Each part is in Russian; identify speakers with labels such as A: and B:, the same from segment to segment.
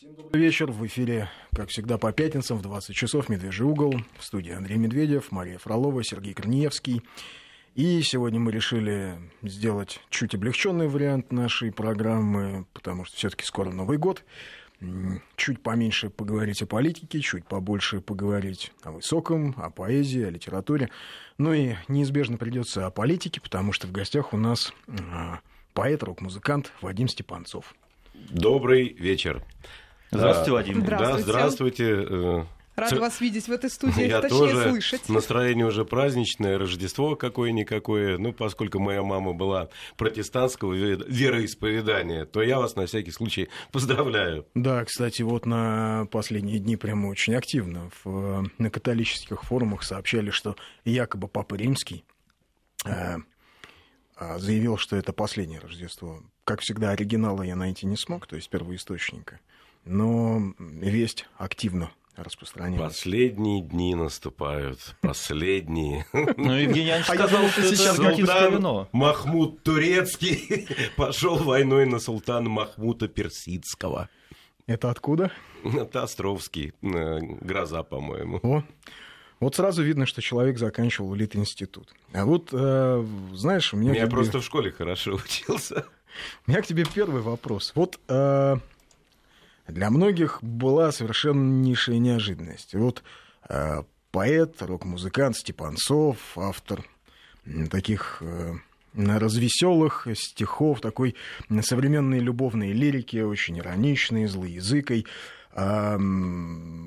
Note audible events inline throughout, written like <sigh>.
A: Добрый вечер. В эфире, как всегда, по пятницам в 20 часов «Медвежий угол». В студии Андрей Медведев, Мария Фролова, Сергей Корнеевский. И сегодня мы решили сделать чуть облегченный вариант нашей программы, потому что все-таки скоро Новый год. Чуть поменьше поговорить о политике, чуть побольше поговорить о высоком, о поэзии, о литературе. Ну и неизбежно придется о политике, потому что в гостях у нас а, поэт, рок-музыкант Вадим Степанцов.
B: Добрый вечер.
C: Здравствуйте, Вадим.
B: Здравствуйте. Да, здравствуйте.
D: Рада Ц... вас видеть в этой студии,
B: Я
D: точнее
B: тоже.
D: слышать.
B: Настроение уже праздничное, Рождество какое-никакое. Ну, поскольку моя мама была протестантского вероисповедания, то я вас на всякий случай поздравляю.
A: Да, кстати, вот на последние дни прямо очень активно в, на католических форумах сообщали, что якобы Папа Римский э, а, заявил, что это последнее Рождество. Как всегда, оригинала я найти не смог, то есть первоисточника. Но весть активно распространяется.
B: Последние дни наступают, последние.
C: Ну, Евгений Иванович сказал, что сейчас вино.
B: Махмуд Турецкий <laughs> пошел войной на султана Махмута Персидского.
A: Это откуда?
B: Это Островский, э, гроза, по-моему.
A: О, вот сразу видно, что человек заканчивал Лит-институт. А вот, э, знаешь, у меня...
B: Я тебе... просто в школе хорошо учился.
A: У меня к тебе первый вопрос. Вот э, для многих была совершеннейшая неожиданность. Вот э, поэт, рок-музыкант Степанцов, автор таких э, развеселых стихов, такой современной любовной лирики, очень ироничной, злоязыкой, э,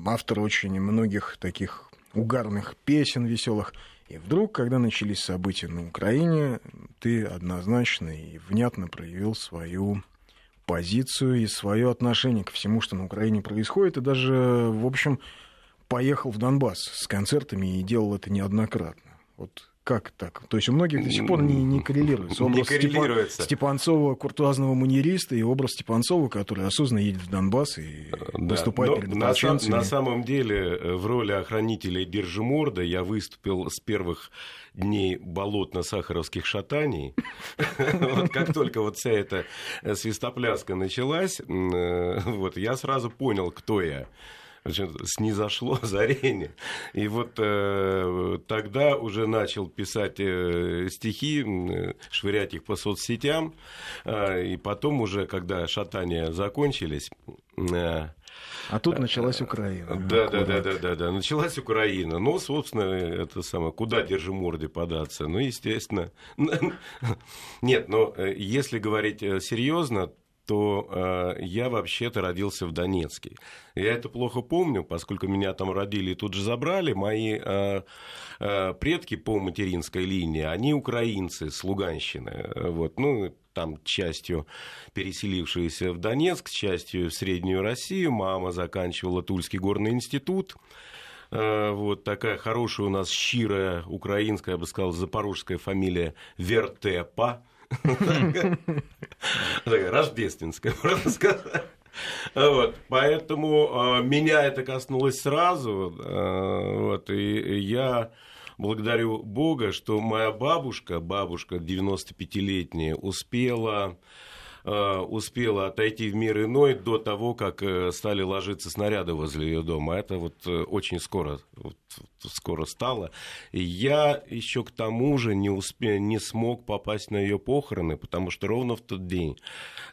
A: автор очень многих таких угарных песен веселых. И вдруг, когда начались события на Украине, ты однозначно и внятно проявил свою позицию и свое отношение ко всему, что на Украине происходит, и даже, в общем, поехал в Донбасс с концертами и делал это неоднократно. Вот как так? То есть у многих до сих пор не, не коррелируется.
B: Образ не коррелируется.
A: Степан, Степанцова, куртуазного маньериста, и образ Степанцова, который осознанно едет в Донбасс и да. выступает Но перед
B: на,
A: ополченцами.
B: На самом деле, э, в роли охранителя Держиморда я выступил с первых дней болотно-сахаровских шатаний. <laughs> Вот как только вот вся эта э, свистопляска началась, э, вот я сразу понял, кто я снизошло <laughs> озарение. И вот э, тогда уже начал писать э, стихи, э, швырять их по соцсетям. Э, и потом уже, когда шатания закончились...
A: Э, а тут началась Украина.
B: Да, да, да, да, да, да, началась Украина. Ну, собственно, это самое, куда держи морды податься? Ну, естественно. <laughs> Нет, но если говорить серьезно, то э, я вообще-то родился в Донецке. Я это плохо помню, поскольку меня там родили и тут же забрали. Мои э, э, предки по материнской линии, они украинцы с Луганщины. Вот, ну, там частью переселившиеся в Донецк, частью в Среднюю Россию. Мама заканчивала Тульский горный институт. Э, вот такая хорошая у нас щирая украинская, я бы сказал, запорожская фамилия Вертепа Рождественская, можно сказать. Вот, поэтому э, меня это коснулось сразу, э, вот, и я благодарю Бога, что моя бабушка, бабушка 95-летняя, успела успела отойти в мир иной до того, как э, стали ложиться снаряды возле ее дома. Это вот э, очень скоро, вот, скоро стало. И я еще к тому же не, успе, не смог попасть на ее похороны, потому что ровно в тот день,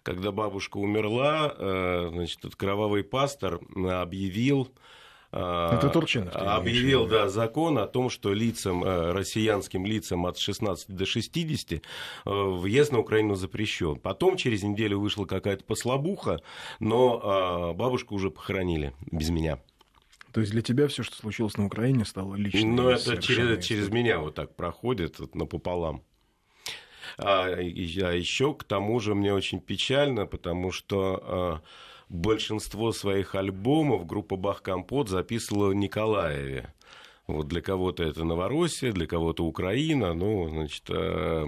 B: когда бабушка умерла, значит, этот кровавый пастор объявил
A: Это Турчинов.
B: Объявил, да, закон о том, что лицам, э, россиянским лицам от 16 до 60 э, въезд на Украину запрещен. Потом через неделю вышла какая-то послабуха, но а, бабушку уже похоронили без меня.
A: То есть для тебя все, что случилось на Украине, стало личным?
B: Ну, это через, через меня вот так проходит вот, напополам. А, а еще к тому же мне очень печально, потому что а, большинство своих альбомов группа Бах Компот записывала в Николаеве. Вот для кого-то это Новороссия, для кого-то Украина, ну, значит, э,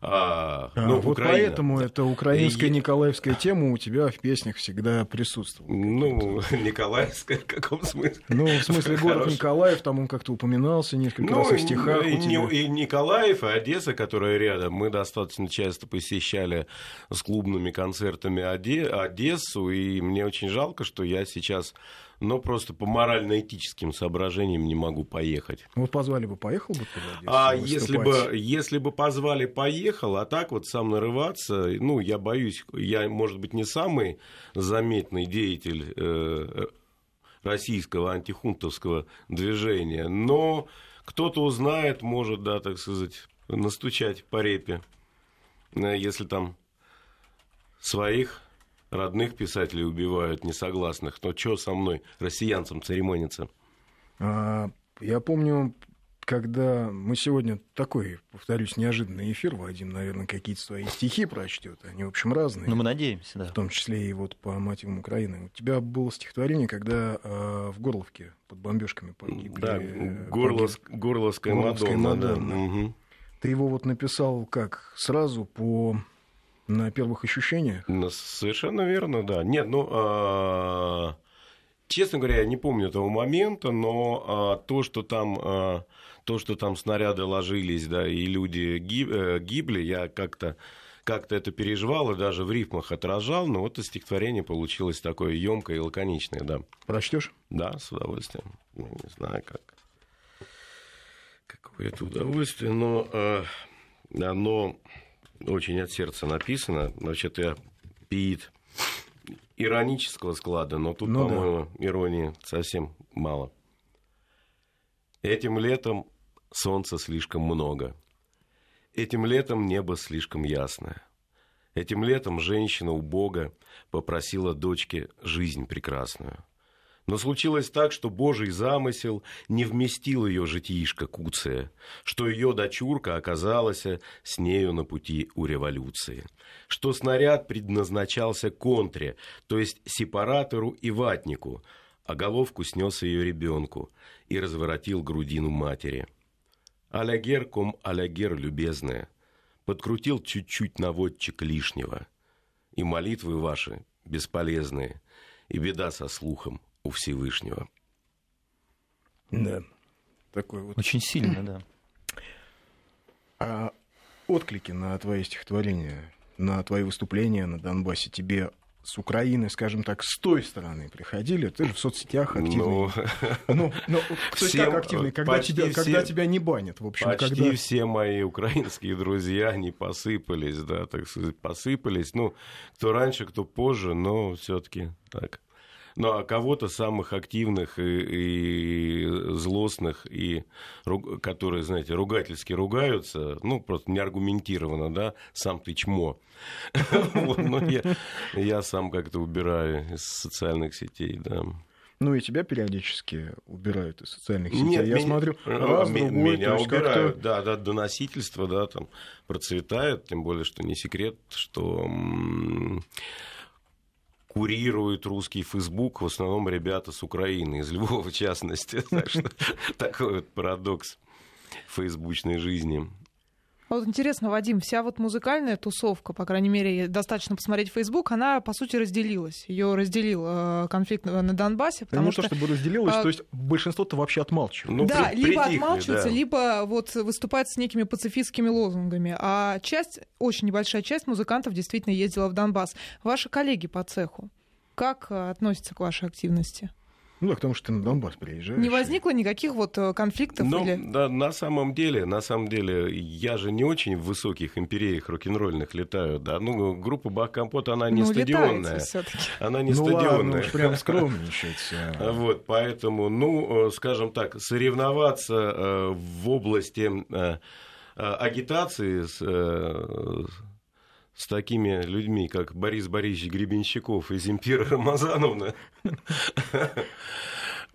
A: а, ну, вот Украина. поэтому эта украинская и... николаевская тема у тебя в песнях всегда присутствует.
B: Ну, николаевская в каком смысле?
A: Ну, в смысле город Хорош. Николаев, там он как-то упоминался несколько ну, раз в стихах.
B: И, и Николаев, и Одесса, которая рядом, мы достаточно часто посещали с клубными концертами Одессу, и мне очень жалко, что я сейчас но просто по морально-этическим соображениям не могу поехать.
A: Ну, позвали бы, поехал бы туда?
B: А если бы, если бы позвали, поехал, а так вот сам нарываться, ну, я боюсь, я, может быть, не самый заметный деятель э, российского антихунтовского движения, но кто-то узнает, может, да, так сказать, настучать по репе, э, если там своих родных писателей убивают, несогласных. Но что со мной, россиянцам, церемониться?
A: А, я помню, когда мы сегодня такой, повторюсь, неожиданный эфир, Вадим, наверное, какие-то свои стихи прочтет. Они, в общем, разные.
C: Ну, мы надеемся, да.
A: В том числе и вот по мотивам Украины. У тебя было стихотворение, когда э, в Горловке под бомбежками погибли.
B: Да, Горловск, погиб... Горловская, Горловская Мадонна. Мадонна. Да. Угу.
A: Ты его вот написал как? Сразу по на первых ощущениях?
B: Ну, совершенно верно, да. Нет, ну, а, честно говоря, я не помню этого момента, но а, то, что там... А, то, что там снаряды ложились, да, и люди э, гибли, я как-то как-то это переживал и даже в рифмах отражал, но вот и стихотворение получилось такое емкое и лаконичное, да.
A: Прочтешь?
B: Да, с удовольствием. Ну, не знаю, как. Какое это удовольствие, но э, оно очень от сердца написано. Вообще-то я пиит иронического склада, но тут, ну, по-моему, да. иронии совсем мало. Этим летом солнца слишком много. Этим летом небо слишком ясное. Этим летом женщина у Бога попросила дочке жизнь прекрасную. Но случилось так, что Божий замысел не вместил ее житишко куция, что ее дочурка оказалась с нею на пути у революции, что снаряд предназначался контре, то есть сепаратору и ватнику, а головку снес ее ребенку и разворотил грудину матери. Алягер ком алягер, любезная, подкрутил чуть-чуть наводчик лишнего, и молитвы ваши бесполезные, и беда со слухом – у Всевышнего.
A: Да. Такой вот.
C: Очень сильно, да.
A: А отклики на твои стихотворения, на твои выступления на Донбассе тебе с Украины, скажем так, с той стороны приходили? Ты же в соцсетях активный. <laughs> Ну, ну, ну есть как активный? Когда, тебя, все, когда тебя не банят, в общем.
B: Почти
A: когда...
B: все мои украинские друзья, они посыпались, да, так сказать, посыпались. Ну, кто раньше, кто позже, но все таки так. Ну, а кого-то самых активных и, и злостных, и которые, знаете, ругательски ругаются, ну, просто неаргументированно, да, сам ты чмо. <laughs> Но я сам как-то убираю из социальных сетей, да.
A: Ну и тебя периодически убирают из социальных сетей. Нет, Я меня, смотрю, раз,
B: меня, другой, меня убирают, да, да, доносительство, да, там процветает, тем более, что не секрет, что курирует русский Фейсбук в основном ребята с Украины, из Львова в частности. <laughs> Так что такой вот парадокс фейсбучной жизни.
D: Вот интересно, Вадим, вся вот музыкальная тусовка, по крайней мере, достаточно посмотреть Facebook, она, по сути, разделилась. Ее разделил э, конфликт на Донбассе.
A: Потому не что, то, чтобы разделилась, а... то есть большинство-то вообще отмалчивают.
D: Ну, да, при, либо притихли, отмалчиваются, да. либо вот выступают с некими пацифистскими лозунгами. А часть, очень небольшая часть музыкантов действительно ездила в Донбасс. Ваши коллеги по цеху, как э, относятся к вашей активности?
A: Ну, к тому, что ты на Донбасс приезжаешь.
D: Не возникло никаких вот э, конфликтов?
B: Ну,
D: или...
B: да, на самом деле, на самом деле, я же не очень в высоких империях рок-н-ролльных летаю, да. Ну, группа Бах Компот, она не ну, стадионная. Она не
A: ну,
B: стадионная.
A: Ладно, уж прям скромничать. <laughs>
B: Вот, поэтому, ну, э, скажем так, соревноваться э, в области агитации с с такими людьми, как Борис Борисович Гребенщиков и Земфира Рамазановна, э,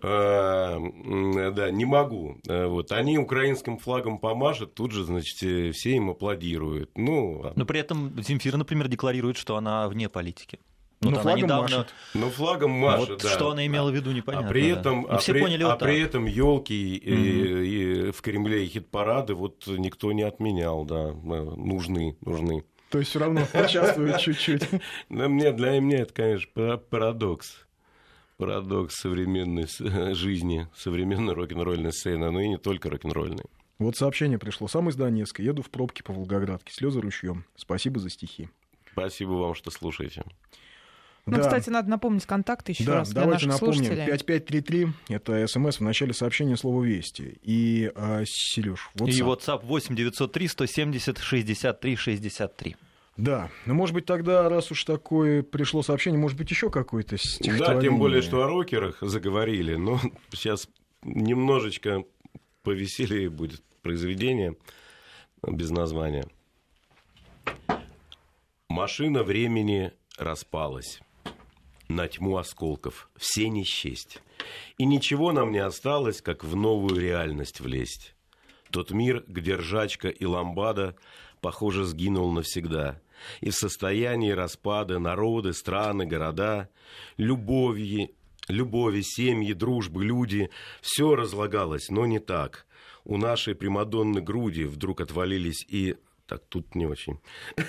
B: <laughs> да, не могу. Э, вот. Они украинским флагом помашут, тут же, значит, все им аплодируют. Ну,
C: Но при этом Земфира, например, декларирует, что она вне политики. Ну,
A: Но
C: она
A: флагом
C: недавно...
A: машет.
B: Ну, флагом машет,
C: вот
B: да.
C: что она имела в виду, непонятно.
B: А при
C: да.
B: этом,
C: Ну,
B: а
C: все
B: при,
C: поняли
B: а
C: вот так.
B: при этом елки и, и в Кремле и хит-парады вот никто не отменял, да, э, нужны, нужны.
A: То есть все равно участвует <laughs> чуть-чуть.
B: Но мне, для меня это, конечно, пара- парадокс. Парадокс современной <laughs> жизни, современной рок-н-ролльной сцены, но и не только рок-н-ролльной.
A: Вот сообщение пришло. Сам из Донецка. Еду в пробке по Волгоградке. Слезы ручьем. Спасибо за стихи.
B: Спасибо вам, что слушаете.
D: Ну,
A: Да.
D: кстати, надо напомнить контакты еще
A: Да,
D: раз для
A: давайте
D: наших
A: напомним.
D: слушателей.
A: 5533 — это смс в начале сообщения слова «Вести». И, а, Сереж, вот
C: И WhatsApp 8 903 170 63 63.
A: Да, ну, может быть, тогда, раз уж такое пришло сообщение, может быть, еще какое-то стихотворение.
B: Да, тем более, что о рокерах заговорили. Но сейчас немножечко повеселее будет произведение без названия. Машина времени распалась на тьму осколков, все не счесть. И ничего нам не осталось, как в новую реальность влезть. Тот мир, где ржачка и ламбада, похоже, сгинул навсегда. И в состоянии распада народы, страны, города, любови, любови, семьи, дружбы, люди, все разлагалось, но не так. У нашей Примадонны груди вдруг отвалились и... Так, тут не очень.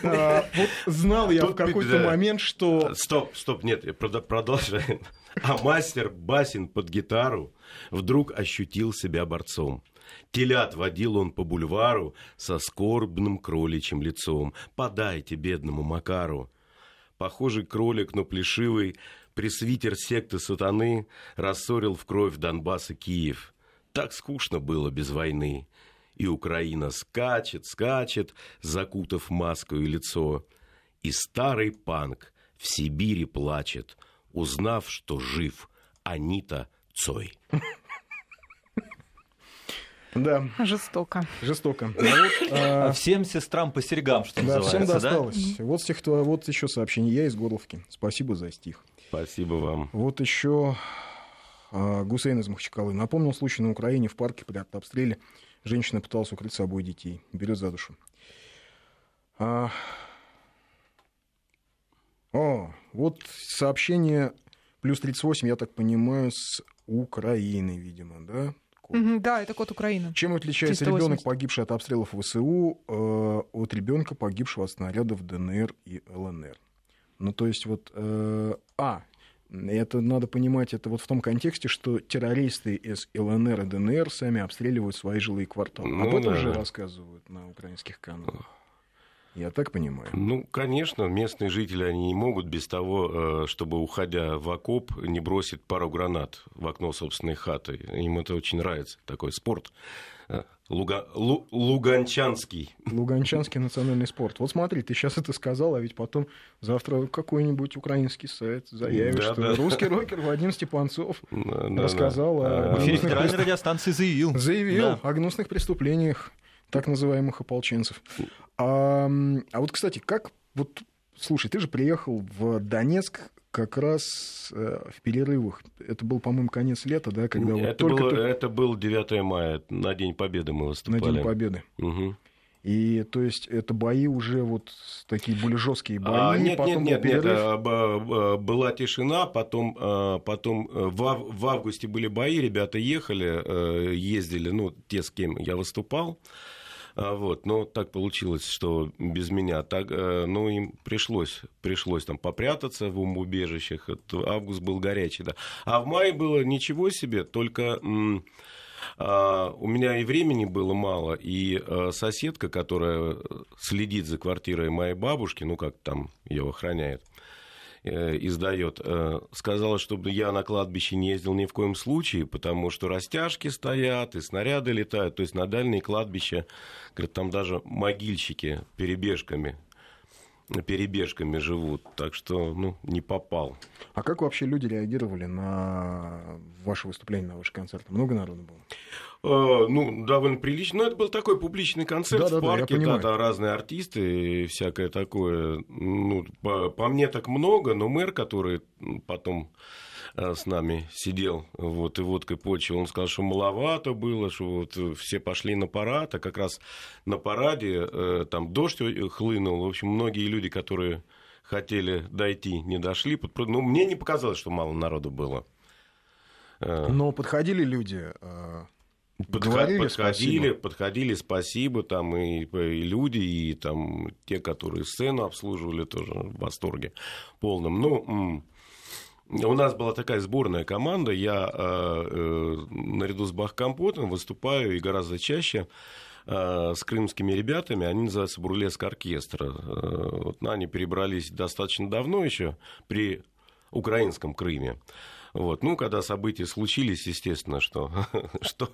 A: А, вот знал я
B: Тут
A: в какой-то
B: да.
A: момент, что...
B: Стоп, стоп, нет, продолжаю. А мастер Басин под гитару вдруг ощутил себя борцом. Телят водил он по бульвару со скорбным кроличьим лицом. Подайте бедному Макару. Похожий кролик, но плешивый, пресвитер секты сатаны рассорил в кровь Донбасс и Киев. Так скучно было без войны. И Украина скачет, скачет, закутав маскою лицо. И старый панк в Сибири плачет, узнав, что жив Анита Цой.
A: Да,
D: Жестоко.
A: жестоко. А вот, <laughs> а,
C: А всем сестрам по серьгам, что
A: да, всем
C: называется, да?
A: досталось. Вот, стихто... вот еще сообщение. Я из Горловки. Спасибо за стих.
B: Спасибо вам.
A: Вот еще а, Гусейн из Махачкалы. Напомнил случай на Украине в парке при артобстреле. Женщина пыталась укрыть собой детей. Берет за душу. А, О, вот сообщение плюс 38, я так понимаю, с Украины, видимо, да? Код.
D: Да, это код Украины.
A: Чем отличается
D: 380.
A: ребенок, погибший от обстрелов ВСУ, э, от ребенка, погибшего от снарядов ДНР и ЛНР? Ну, то есть вот... э, а, это надо понимать, это вот в том контексте, что террористы из ЛНР и ДНР сами обстреливают свои жилые кварталы.
B: Ну
A: Об этом
B: да,
A: же рассказывают на украинских каналах. Я так понимаю.
B: Ну, конечно, местные жители, они не могут без того, э, чтобы, уходя в окоп, не бросить пару гранат в окно собственной хаты. Им это очень нравится, такой спорт. Луга... Лу- Луганчанский.
A: Луганчанский национальный спорт. Вот смотри, ты сейчас это сказал, а ведь потом завтра какой-нибудь украинский сайт заявит,
B: Да,
A: что
B: да.
A: русский рокер Вадим Степанцов
B: Да,
A: Рассказал
B: да.
A: о-
C: В эфире федеральной
A: преступ-
C: радиостанции заявил.
A: заявил
C: Да.
A: о гнусных преступлениях так называемых ополченцев. А, а вот, кстати, как... Вот, слушай, ты же приехал в Донецк как раз э, в перерывах. Это был, по-моему, конец лета, да, когда вот
B: это,
A: только
B: было, это был 9 мая, на День Победы мы
A: на
B: выступали.
A: День Победы.
B: Мгм.
A: И то есть это бои уже вот такие более жесткие бои.
B: А, нет,
A: потом
B: нет, нет, нет, а, б- б- была тишина, потом, а, потом э, в, ав- в августе были бои, ребята ехали, э, ездили, ну, те, с кем я выступал, А, вот, но так получилось, что без меня, так, э, ну, им пришлось, пришлось там попрятаться в убежищах, август был горячий, да. А в мае было ничего себе, только... а, у меня и времени было мало, и а, соседка, которая следит за квартирой моей бабушки, ну как там ее охраняет, э, издает, э, сказала, чтобы я на кладбище не ездил ни в коем случае, потому что растяжки стоят и снаряды летают, то есть на дальние кладбища, говорят, там даже могильщики перебежками перебежками живут, так что, ну, не попал.
A: А как вообще люди реагировали на ваше выступление, на ваши концерты? Много народу было?
B: Э, Ну, довольно прилично. Но это был такой публичный концерт
A: Да-да-да,
B: в
A: я
B: парке, да, да, разные артисты и всякое такое. Ну, по, по мне так много, но мэр, который потом с нами сидел вот, и водкой почил, он сказал, что маловато было, что вот э, все пошли на парад, а как раз на параде э, там дождь хлынул. В общем, многие люди, которые хотели дойти, не дошли. Ну, мне не показалось, что мало народу было.
A: Но подходили люди,
B: Подходили, подходили, спасибо. подходили, спасибо, там и, и люди, и там те, которые сцену обслуживали, тоже в восторге полном. Ну, у нас была такая сборная команда, я э, э, наряду с Бахкомпотом выступаю и гораздо чаще э, с крымскими ребятами, они называются Бурлеск оркестр. Э, вот, они перебрались достаточно давно еще при украинском Крыме. Вот. Ну, когда события случились, естественно, что, <laughs> что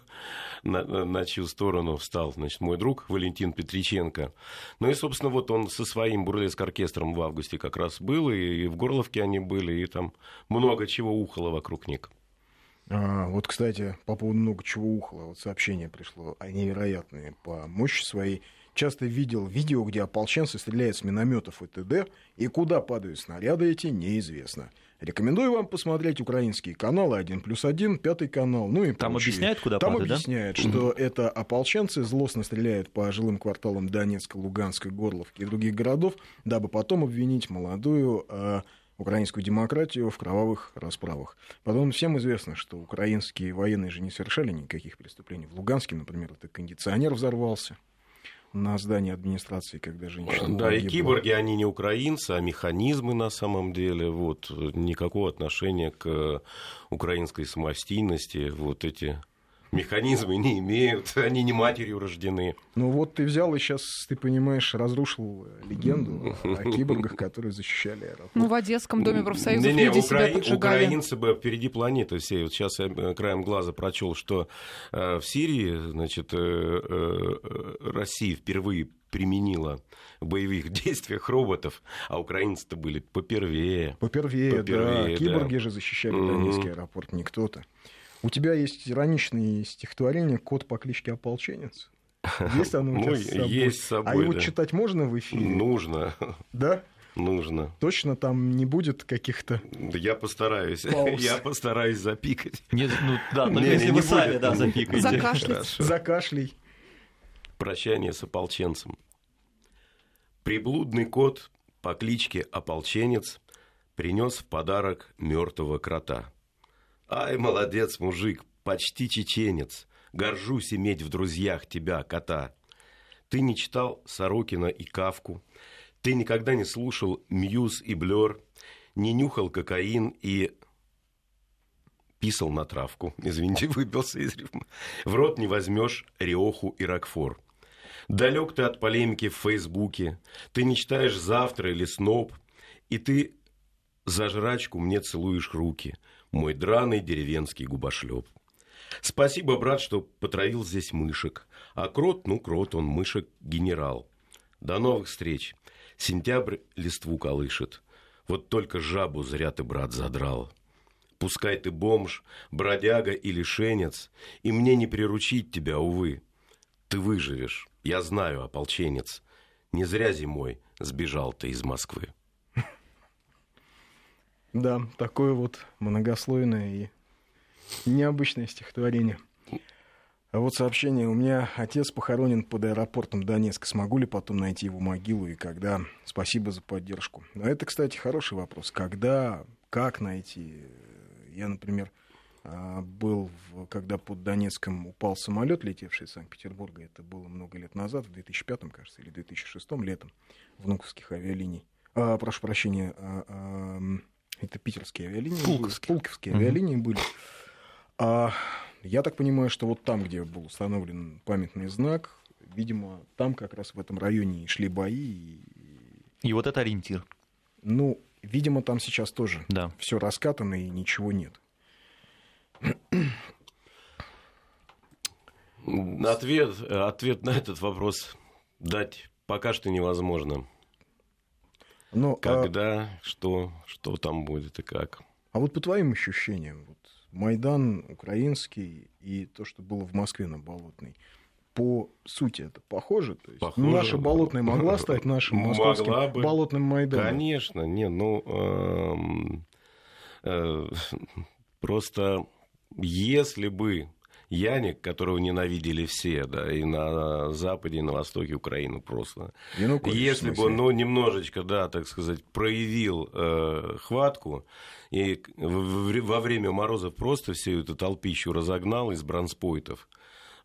B: на, на чью сторону встал значит, мой друг Валентин Петриченко. Ну и, собственно, вот он со своим бурлеск-оркестром в августе как раз был, и, и в Горловке они были, и там много чего ухало вокруг них.
A: А, вот, кстати, по поводу много чего ухало, вот сообщение пришло, они невероятные по мощи своей. Часто видел видео, где ополченцы стреляют с минометов и т.д., и куда падают снаряды эти, неизвестно. Рекомендую вам посмотреть украинские каналы 1 плюс 1, пятый канал, ну и
C: Там прочие. объясняют, куда
A: Там
C: падают,
A: объясняют, да? что это ополченцы злостно стреляют по жилым кварталам Донецка, Луганска, Горловки и других городов, дабы потом обвинить молодую э, украинскую демократию в кровавых расправах. Потом всем известно, что украинские военные же не совершали никаких преступлений. В Луганске, например, это кондиционер взорвался на здании администрации, когда женщина...
B: Да, и киборги, они не украинцы, а механизмы на самом деле. Вот, никакого отношения к украинской самостийности. Вот эти механизмы не имеют, <laughs> они не матерью рождены.
A: Ну вот ты взял и сейчас, ты понимаешь, разрушил легенду <laughs> о киборгах, которые защищали аэропорт.
D: Ну в Одесском доме профсоюзов не, не, люди укра... себя поджигали.
B: Украинцы бы впереди планеты все. Вот сейчас я э, краем глаза прочел, что э, в Сирии, значит, э, Россия впервые применила в боевых <laughs> действиях роботов, а украинцы-то были попервее.
A: Попервее, попервее да. Киборги же защищали Донецкий аэропорт, не кто-то. У тебя есть ироничное стихотворение «Кот по кличке Ополченец». <laughs> Есть оно у тебя с собой?
B: Есть с собой,
A: А его читать можно в эфире?
B: Нужно.
A: Да?
B: Нужно.
A: Точно там не будет каких-то...
B: Да я постараюсь. Пауз. <laughs> Я постараюсь запикать.
C: Не, ну, да, только не, если не вы сами да, запикаете.
D: Закашлять.
A: Закашляй.
B: Прощание с ополченцем. Приблудный кот по кличке Ополченец принес в подарок мертвого крота. Ай, молодец, мужик, почти чеченец. Горжусь иметь в друзьях тебя, кота. Ты не читал Сорокина и Кавку. Ты никогда не слушал Мьюз и Блер. Не нюхал кокаин и писал на травку. Извините, <laughs> выбился из рифма. В рот не возьмешь Риоху и Рокфор. Далек ты от полемики в Фейсбуке. Ты не читаешь завтра или сноб. И ты за жрачку мне целуешь руки мой драный деревенский губошлеп. Спасибо, брат, что потравил здесь мышек. А крот, ну, крот, он мышек генерал. До новых встреч. Сентябрь листву колышет. Вот только жабу зря ты, брат, задрал. Пускай ты бомж, бродяга или шенец, и мне не приручить тебя, увы. Ты выживешь, я знаю, ополченец. Не зря зимой сбежал ты из Москвы.
A: Да, такое вот многослойное и необычное стихотворение. А вот сообщение. У меня отец похоронен под аэропортом Донецка. Смогу ли потом найти его могилу и когда? Спасибо за поддержку. А это, кстати, хороший вопрос. Когда, как найти? Я, например, а, был, когда под Донецком упал самолет, летевший из Санкт-Петербурга. Это было много лет назад, в 2005, кажется, или 2006 летом, внуковских авиалиний. А, прошу прощения, а, а, это питерские авиалинии.
C: Пулковские.
A: Пулковские угу. авиалинии были. А, я так понимаю, что вот там, где был установлен памятный знак, видимо, там как раз в этом районе шли бои. И,
C: и вот это ориентир.
A: Ну, видимо, там сейчас тоже
C: да.
A: все раскатано и ничего нет.
B: Ответ, ответ на этот вопрос дать пока что невозможно. Но, ну, а Когда, а... что, что там будет и как.
A: А вот по твоим ощущениям, вот Майдан украинский и то, что было в Москве на Болотной, по сути это похоже? То есть похоже. Наша Болотная могла стать нашим московским могла бы. Болотным Майданом?
B: Конечно, не, ну... Э, э, <laughs> просто если бы Яник, которого ненавидели все, да, и на Западе, и на Востоке Украины просто.
A: Янукович,
B: Если бы он, ну, немножечко, да, так сказать, проявил э, хватку, и во время морозов просто всю эту толпищу разогнал из бронспойтов,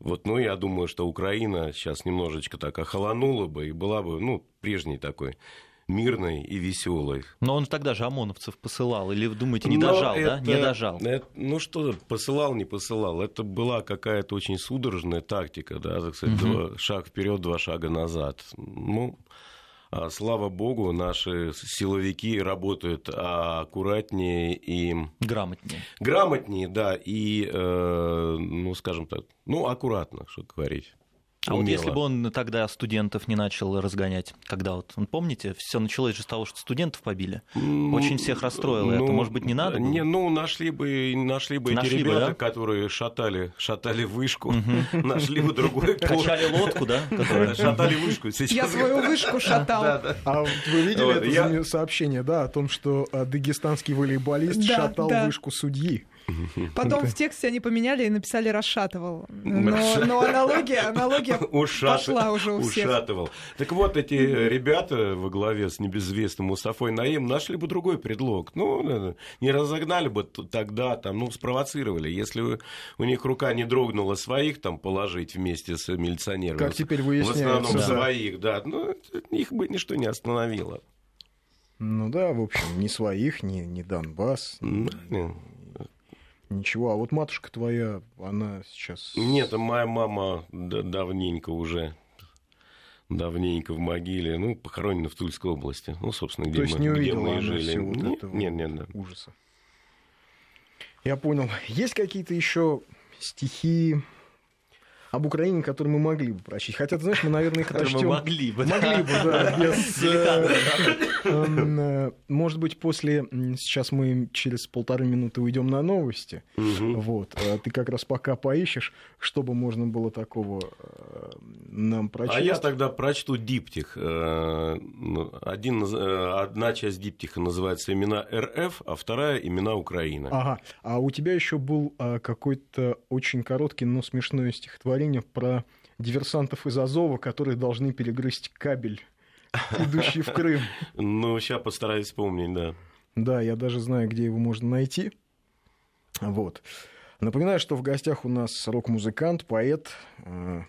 B: вот, ну, я думаю, что Украина сейчас немножечко так охолонула бы и была бы, ну, прежней такой мирной и веселой.
C: Но он тогда же ОМОНовцев посылал, или вы думаете, не Но дожал, это, да? Не дожал.
B: Это, ну что, посылал, не посылал. Это была какая-то очень судорожная тактика, да, так сказать, угу. два, шаг вперед, два шага назад. Ну, а, слава богу, наши силовики работают аккуратнее и...
C: Грамотнее.
B: Грамотнее, да, и, э, ну, скажем так, ну, аккуратно, что говорить.
C: А умело. вот если бы он тогда студентов не начал разгонять, когда вот, помните, все началось же с того, что студентов побили. Очень всех расстроило. Ну, это, может быть, не надо?
B: Было? Не, ну, нашли бы, нашли бы нашли эти бы, ребята, да? которые шатали, шатали вышку, <laughs> нашли бы другой <laughs>
C: Качали лодку, да? <laughs>
B: Шатали вышку.
D: Я свою вышку шатал.
A: А вы видели это сообщение, да, о том, что а, дагестанский волейболист шатал вышку судьи?
D: Потом в тексте они поменяли и написали «расшатывал». Но, но аналогия, аналогия <laughs> Ушат... пошла уже у всех.
B: Ушатывал. Так вот, эти ребята во главе с небезвестным Мустафой Наим нашли бы другой предлог. Ну, не разогнали бы тогда, там, ну, спровоцировали. Если у них рука не дрогнула своих там положить вместе с милиционерами.
A: Как теперь выясняется.
B: В основном да. своих, да. Ну, их бы ничто не остановило.
A: Ну да, в общем, ни своих, ни, ни Донбасс. Ни... Ничего, а вот матушка твоя, она сейчас...
B: Нет, моя мама давненько уже давненько в могиле, ну, похоронена в Тульской области. Ну, собственно, где,
A: То есть
B: мы,
A: не
B: где мы
A: жили. Вот нет, этого нет, нет, нет. ужаса. Я понял. Есть какие-то еще стихи, об Украине, которые мы могли бы прочесть. Хотя, ты знаешь, мы, наверное, их прочтем...
C: Могли бы.
A: Могли бы, да. <laughs> Э, э, может быть, после... Сейчас мы через полторы минуты уйдем на новости. Вот. А ты как раз пока поищешь, чтобы можно было такого э, нам прочесть. А
B: я тогда прочту диптих. Ну, один, одна часть диптиха называется «Имена РФ», а вторая «Имена Украины».
A: Ага. А у тебя еще был какой-то очень короткий, но смешное стихотворение стихотворение про диверсантов из Азова, которые должны перегрызть кабель, идущий в Крым. <laughs>
B: Ну, сейчас постараюсь вспомнить, да.
A: Да, я даже знаю, где его можно найти. Вот. Напоминаю, что в гостях у нас рок-музыкант, поэт, э,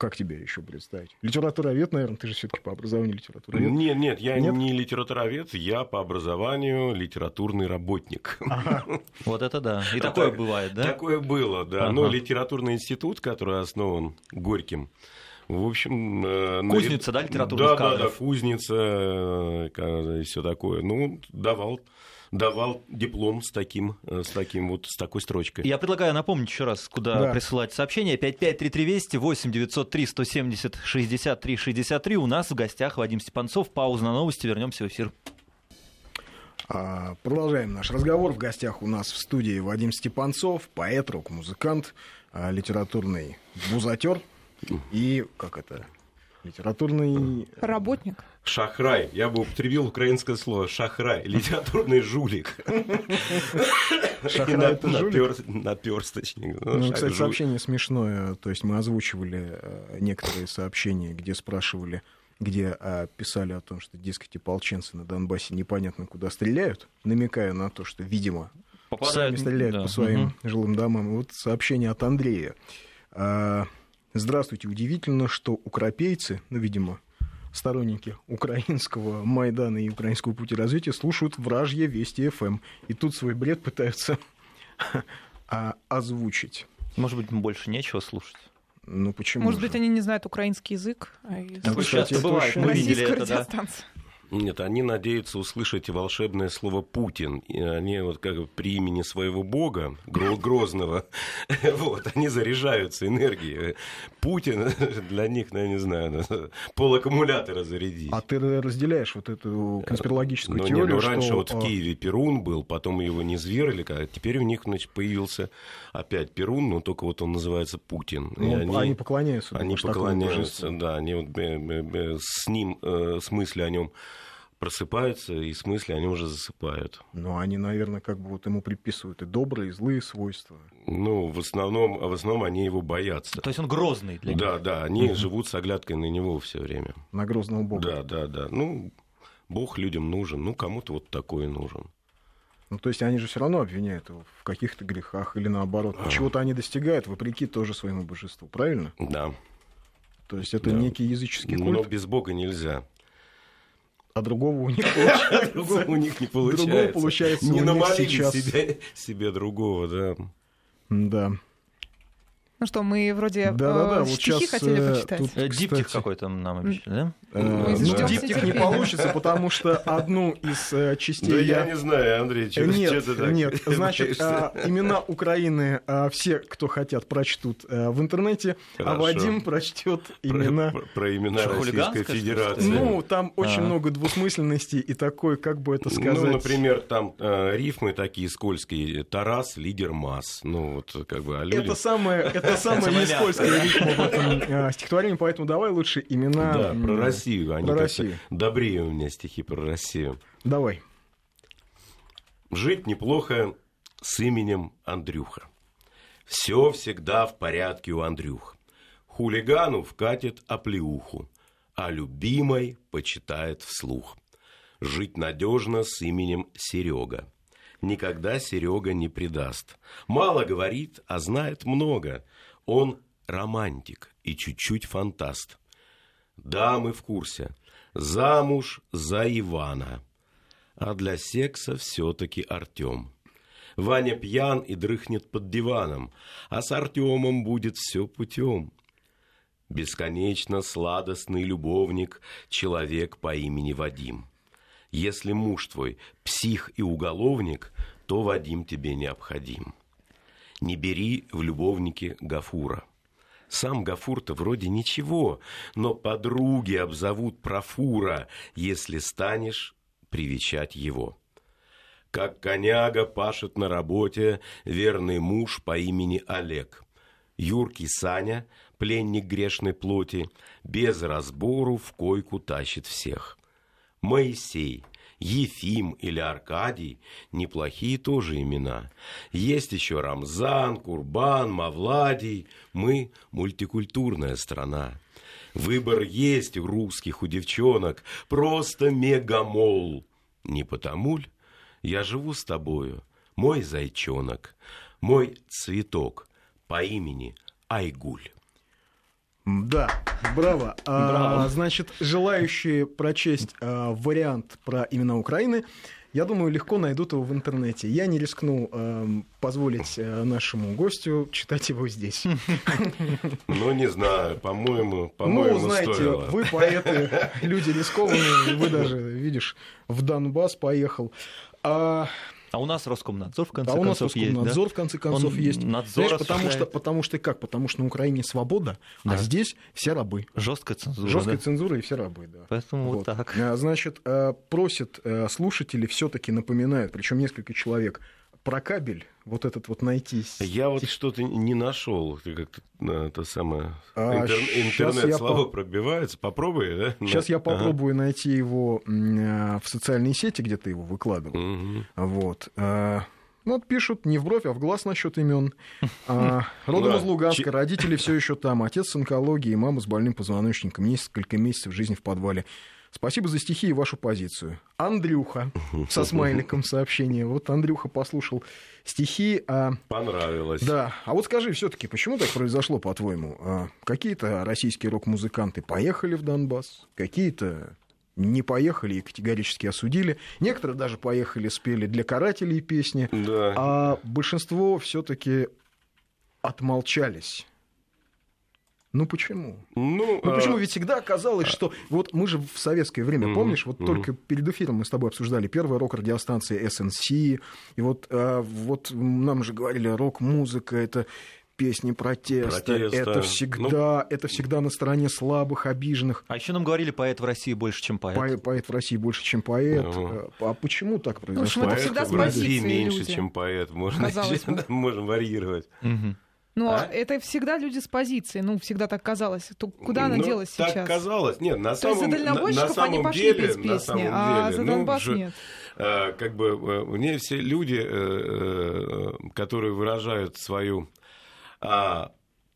A: как тебя еще представить? Литературовед, наверное, ты же все-таки по образованию литературовед.
B: Нет, нет, я нет? не литературовед, я по образованию литературный работник.
C: Ага. <laughs> Вот это да. И такое бывает, да?
B: Такое было, да. Но литературный институт, который основан Горьким, в общем...
C: Э, кузница, да, литературных
B: да, кадров? Да, да, кузница э, и все такое. Ну, давал давал диплом с таким, э, с таким вот, с такой строчкой.
C: Я предлагаю напомнить еще раз, куда да. присылать сообщение. 553320 8 903 170 63 63. У нас в гостях Вадим Степанцов. Пауза на новости. Вернемся в эфир.
A: А, продолжаем наш разговор. В гостях у нас в студии Вадим Степанцов, поэт, рок-музыкант, а, литературный бузатер и, как это, литературный...
D: Работник.
B: Шахрай. Я бы употребил украинское слово шахрай. Литературный жулик.
A: Шахрай это жулик?
B: Наперсточник.
A: Ну, кстати, сообщение смешное. То есть мы озвучивали э, некоторые сообщения, где спрашивали, где а, писали о том, что, дескать, ополченцы на Донбассе непонятно куда стреляют, намекая на то, что, видимо, Попадают, сами стреляют да. по своим угу. жилым домам. Вот сообщение от Андрея. А, Здравствуйте. Удивительно, что укропейцы, ну, видимо, сторонники украинского Майдана и украинского пути развития слушают вражье Вести ФМ. Эм. И тут свой бред пытаются <laughs> озвучить.
C: Может быть, больше нечего слушать?
A: Ну почему?
D: Может
A: же?
D: быть, они не знают украинский язык.
C: А ну, часто бывает. Мы видели это, да.
B: Нет, они надеются услышать волшебное слово Путин. И они вот как при имени своего бога, Грозного, <laughs> вот, они заряжаются энергией. Путин <laughs> для них, ну, я не знаю, <laughs> пол аккумулятора зарядить.
A: А ты разделяешь вот эту конспирологическую ну, теорию?
B: Не, ну, раньше вот в а, Киеве Перун был, потом его не зверили, а теперь у них значит, появился опять Перун, но только вот он называется Путин.
A: Ну, они, они поклоняются.
B: Они поклоняются, да, они вот, с ним, э, с мыслью о нем просыпаются, и в смысле они уже засыпают.
A: Ну, они, наверное, как бы вот ему приписывают и добрые, и злые свойства.
B: Ну, в основном, в основном они его боятся.
C: То есть он грозный для них?
B: Да, да, они угу. живут с оглядкой на него все время.
A: На грозного бога.
B: Да, да, да. Ну, бог людям нужен, ну, кому-то вот такой нужен.
A: Ну, то есть они же все равно обвиняют его в каких-то грехах или наоборот. А. Чего-то они достигают, вопреки тоже своему божеству, правильно?
B: Да.
A: То есть это да. некий языческий культ.
B: Но без бога нельзя.
A: А другого у них получается. <laughs>
B: Другого у них не получается.
A: Другого получается
B: не себе, себе другого, да.
A: Да.
D: Ну что, мы вроде
A: да, да, да.
D: Вот стихи
A: сейчас,
D: хотели почитать.
C: Тут, э, диптих какой-то нам обещали, да?
A: Э, ну, диптих не получится, потому что одну из э, частей...
B: Да я не знаю, Андрей, что
A: Нет,
B: так
A: нет, <laughs> значит, а, имена Украины а, все, кто хотят, прочтут в интернете, а Вадим прочтет имена...
B: Про имена Российской Федерации.
A: Ну, там очень много двусмысленностей и такой, как бы это сказать...
B: Ну, например, там рифмы такие скользкие. Тарас, лидер масс. Ну, вот как бы...
A: Это самое это самая нескользкая рифма в этом э, стихотворении, поэтому давай лучше имена...
B: Да, про Россию. Они про Россию. Добрее у меня стихи про Россию.
A: Давай.
B: Жить неплохо с именем Андрюха. Все всегда в порядке у Андрюх. Хулигану вкатит оплеуху, а любимой почитает вслух. Жить надежно с именем Серега никогда Серега не предаст. Мало говорит, а знает много. Он романтик и чуть-чуть фантаст. Да, мы в курсе. Замуж за Ивана. А для секса все-таки Артем. Ваня пьян и дрыхнет под диваном, а с Артемом будет все путем. Бесконечно сладостный любовник, человек по имени Вадим. Если муж твой псих и уголовник, то Вадим тебе необходим. Не бери в любовнике Гафура. Сам Гафур-то вроде ничего, но подруги обзовут профура, если станешь привечать его. Как коняга пашет на работе верный муж по имени Олег. Юркий Саня, пленник грешной плоти, без разбору в койку тащит всех. Моисей, Ефим или Аркадий – неплохие тоже имена. Есть еще Рамзан, Курбан, Мавладий. Мы – мультикультурная страна. Выбор есть у русских, у девчонок. Просто мегамол. Не потому ль я живу с тобою, мой зайчонок, мой цветок по имени Айгуль.
A: Да, браво. браво. А, значит, желающие прочесть а, вариант про имена Украины, я думаю, легко найдут его в интернете. Я не рискну э, позволить э, нашему гостю читать его здесь.
B: Ну, не знаю, по-моему, по-моему,
A: Ну, знаете,
B: стоило.
A: вы поэты, люди рискованные, вы даже, видишь, в Донбасс поехал. А
C: а у нас Роскомнадзор в конце
A: а у нас Роскомнадзор
C: есть,
A: в конце концов
C: Он
A: есть.
C: Надзор
A: Знаешь, потому что, потому что как? Потому что на Украине свобода, а
C: Да.
A: а здесь все рабы.
C: Жесткая цензура.
A: Жесткая
C: да.
A: цензура и все рабы, да.
C: Поэтому вот,
A: Вот.
C: так.
A: А, Значит, э, просят э, слушатели все-таки напоминают, причем несколько человек, про кабель вот этот вот найти.
B: Я вот что-то не нашел. Ты как-то на это самое
A: А,
B: интер- интернет слова
A: по-
B: пробивается. Попробуй, да?
A: Сейчас я
B: Ага.
A: попробую найти его э, в социальные сети, где ты его выкладывал.
B: Мгм.
A: Вот. А, Ну, вот пишут не в бровь, а в глаз насчет имен. А, <laughs> Родом
B: Да,
A: из Луганска, родители все еще там. Отец с онкологией, мама с больным позвоночником. Несколько месяцев жизни в подвале. Спасибо за стихи и вашу позицию. Андрюха <laughs> со смайликом сообщение. Вот Андрюха послушал стихи. А,
B: Понравилось.
A: да, а вот скажи все-таки, почему так произошло, по-твоему? А, какие-то российские рок-музыканты поехали в Донбасс, какие-то не поехали и категорически осудили. Некоторые даже поехали, спели для карателей песни,
B: Да.
A: а большинство все-таки отмолчались. Ну почему?
B: Ну,
A: Ну
B: а,
A: почему? Ведь всегда оказалось, что вот мы же в советское время,
B: Мгм,
A: помнишь, вот
B: мгм.
A: только перед эфиром мы с тобой обсуждали первая рок-радиостанция SNC, и вот, а, вот нам же говорили, рок-музыка это песни протеста,
B: Протеста.
A: это
B: Ну.
A: всегда, это всегда на стороне слабых, обиженных.
C: А еще нам говорили, поэт в России больше, чем поэт.
A: Поэт, поэт в России больше, чем поэт.
B: Ага.
A: А почему так
D: Ну, в общем,
A: произошло?
D: это всегда
B: в России меньше,
D: люди.
B: чем поэт. Можно,
D: Казалось <laughs> бы.
B: можем варьировать.
D: Но а? это всегда люди с позиции, ну, всегда так казалось. То куда она ну, делась
B: так
D: сейчас?
B: казалось. Нет, на
D: То
B: самом,
D: есть за дальнобойщиков
B: на, на
D: они пошли
B: деле,
D: петь песни, а
B: деле,
D: за
B: ну,
D: Донбасс
B: же,
D: нет.
B: Э, как бы э, мне все люди, э, э, которые выражают свою а,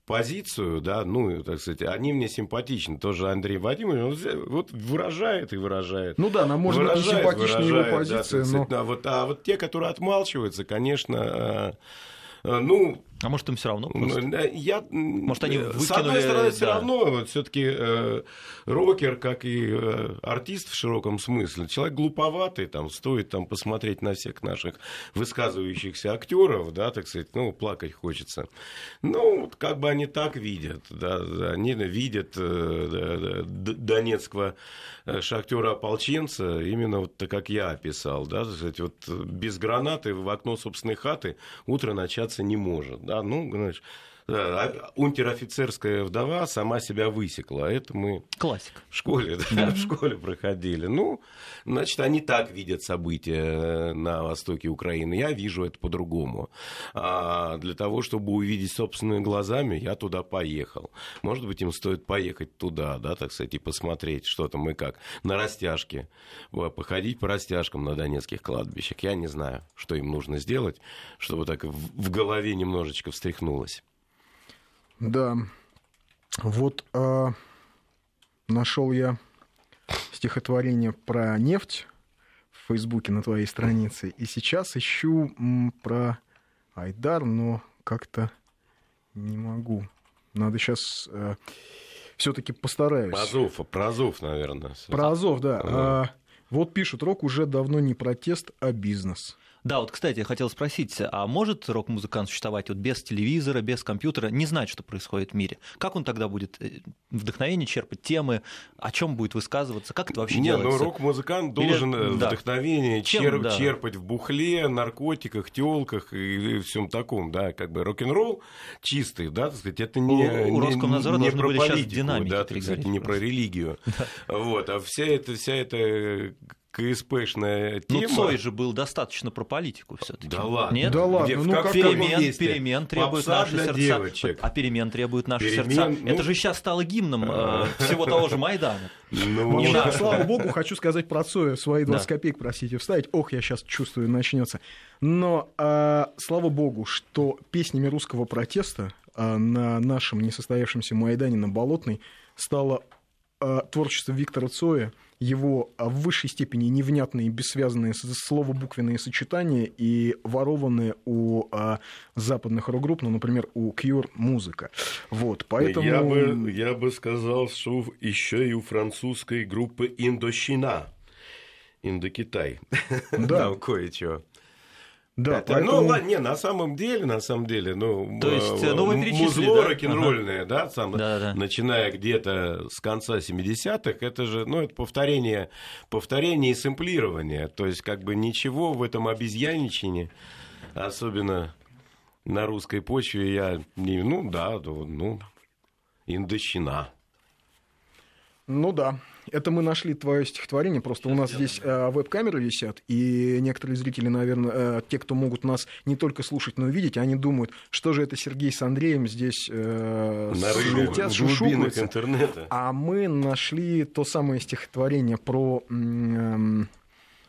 B: позицию, да, ну, так сказать, они мне симпатичны. Тоже Андрей Владимирович, он вот выражает и выражает.
A: Ну да, нам может выражает, быть симпатична его позиция,
B: да, сказать, но... а, вот, а вот те, которые отмалчиваются, конечно, ну,
C: а может, им все равно?
B: Просто? Я,
C: может, они выкинули...
B: С одной стороны, все да. равно, вот, все-таки э, рокер, как и э, артист в широком смысле, человек глуповатый, там, стоит там, посмотреть на всех наших высказывающихся актеров, да, так сказать, ну, плакать хочется. Ну, как бы они так видят, да, они видят э, донецкого э, шахтера-ополченца именно вот так, как я описал, да, так сказать, вот без гранаты в окно собственной хаты утро начаться не может, да, ну, значит, а, унтер-офицерская вдова сама себя высекла. Это мы
C: Классик.
B: в школе, да, в школе проходили. Ну, значит, они так видят события э, на востоке Украины. Я вижу это по-другому. А для того, чтобы увидеть собственными глазами, я туда поехал. Может быть, им стоит поехать туда, да, так сказать, и посмотреть, что там и как. На растяжке. Походить по растяжкам на донецких кладбищах. Я не знаю, что им нужно сделать, чтобы так в голове немножечко встряхнулось.
A: Да. Вот э, нашел я стихотворение про нефть в Фейсбуке на твоей странице. И сейчас ищу м, про Айдар, но как-то не могу. Надо сейчас э, все-таки постараюсь.
B: Про Азов, про Азов, наверное.
A: Про Азов, да. А, вот пишут, рок уже давно не протест, а бизнес.
C: Да, вот, кстати, я хотел спросить, а может рок-музыкант существовать вот без телевизора, без компьютера, не знать, что происходит в мире? Как он тогда будет э, вдохновение черпать, темы, о чем будет высказываться, как это вообще
B: не,
C: делается?
B: ну рок-музыкант должен Или... вдохновение Чем, черп, да. черпать в бухле, наркотиках, телках и, и всем таком, да, как бы рок-н-ролл чистый, да, так сказать, это не,
C: у, у Роскомнадзора
B: не,
C: не про политику,
B: да, так сказать, не про религию. <laughs> Вот, а вся эта, вся эта КСПшная ну, тема.
C: Ну, Цой же был достаточно про политику все таки
B: Да ладно.
C: Нет?
A: Да ладно.
C: Где,
A: ну,
C: как перемен, перемен требуют
B: Попса
C: наши сердца.
B: Девочек.
C: А перемен требуют наши
B: перемен,
C: сердца.
B: Ну...
C: Это же сейчас стало гимном э, <laughs> всего того же Майдана.
A: Ну, не да, слава богу, хочу сказать про Цоя. Свои 20 да. копеек, простите, вставить. Ох, я сейчас чувствую, начнется. Но э, слава богу, что песнями русского протеста э, на нашем несостоявшемся Майдане на Болотной стало творчество Виктора Цоя – его а, в высшей степени невнятные, бессвязанные слово-буквенные сочетания и ворованные у а, западных рок-групп, ну, например, у Cure музыка. Вот, поэтому...
B: Я бы, я бы сказал, что еще и у французской группы Индощина. Индокитай. Да. Там кое-что. Да, это, поэтому... Ну, ладно, не, на самом деле, на самом деле, ну,
C: То есть, ну, вы
B: музло да? рок-н-ролльное, ага. да, сам, да, да, начиная где-то с конца 70-х, это же, ну, это повторение, повторение и сэмплирование, то есть, как бы ничего в этом обезьяничине, особенно на русской почве, я не, ну, да, ну, индощина.
A: Ну да, это мы нашли твое стихотворение, просто у нас здесь э, веб-камеры висят, и некоторые зрители, наверное, э, те, кто могут нас не только слушать, но и видеть, они думают, что же это Сергей с Андреем здесь э,
B: летят, шушукаются. интернета.
A: А мы нашли то самое стихотворение про... Э,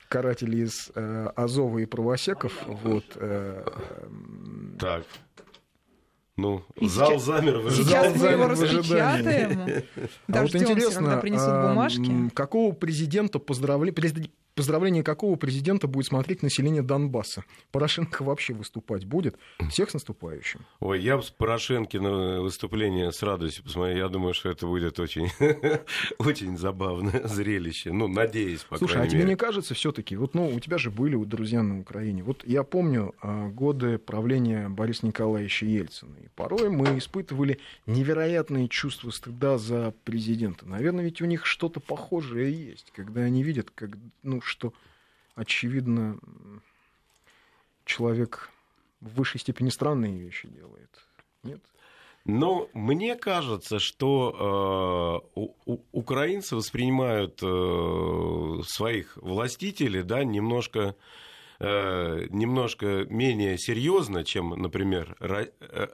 A: карателей из э, Азова и правосеков. Вот, э,
B: так. Ну, и зал
D: сейчас,
B: замер в
D: ожидании. Сейчас мы его <laughs> распечатаем.
A: А вот интересно, а, какого президента поздравляли, поздравление какого президента будет смотреть население Донбасса? Порошенко вообще выступать будет? Всех с наступающим.
B: Ой, я с Порошенкино выступление с радостью посмотрел. Я думаю, что это будет очень, <laughs> очень забавное зрелище. Ну, надеюсь, по
A: Слушай, а тебе мере. не кажется все таки вот, ну, у тебя же были друзья на Украине. Вот я помню а, годы правления Бориса Николаевича Ельцина. И порой мы испытывали невероятные чувства стыда за президента. Наверное, ведь у них что-то похожее есть, когда они видят, как, ну, что, очевидно, человек в высшей степени странные вещи делает. Нет?
B: Но мне кажется, что э, у, у, украинцы воспринимают э, своих властителей да, немножко, э, немножко менее серьезно, чем, например, ро, э,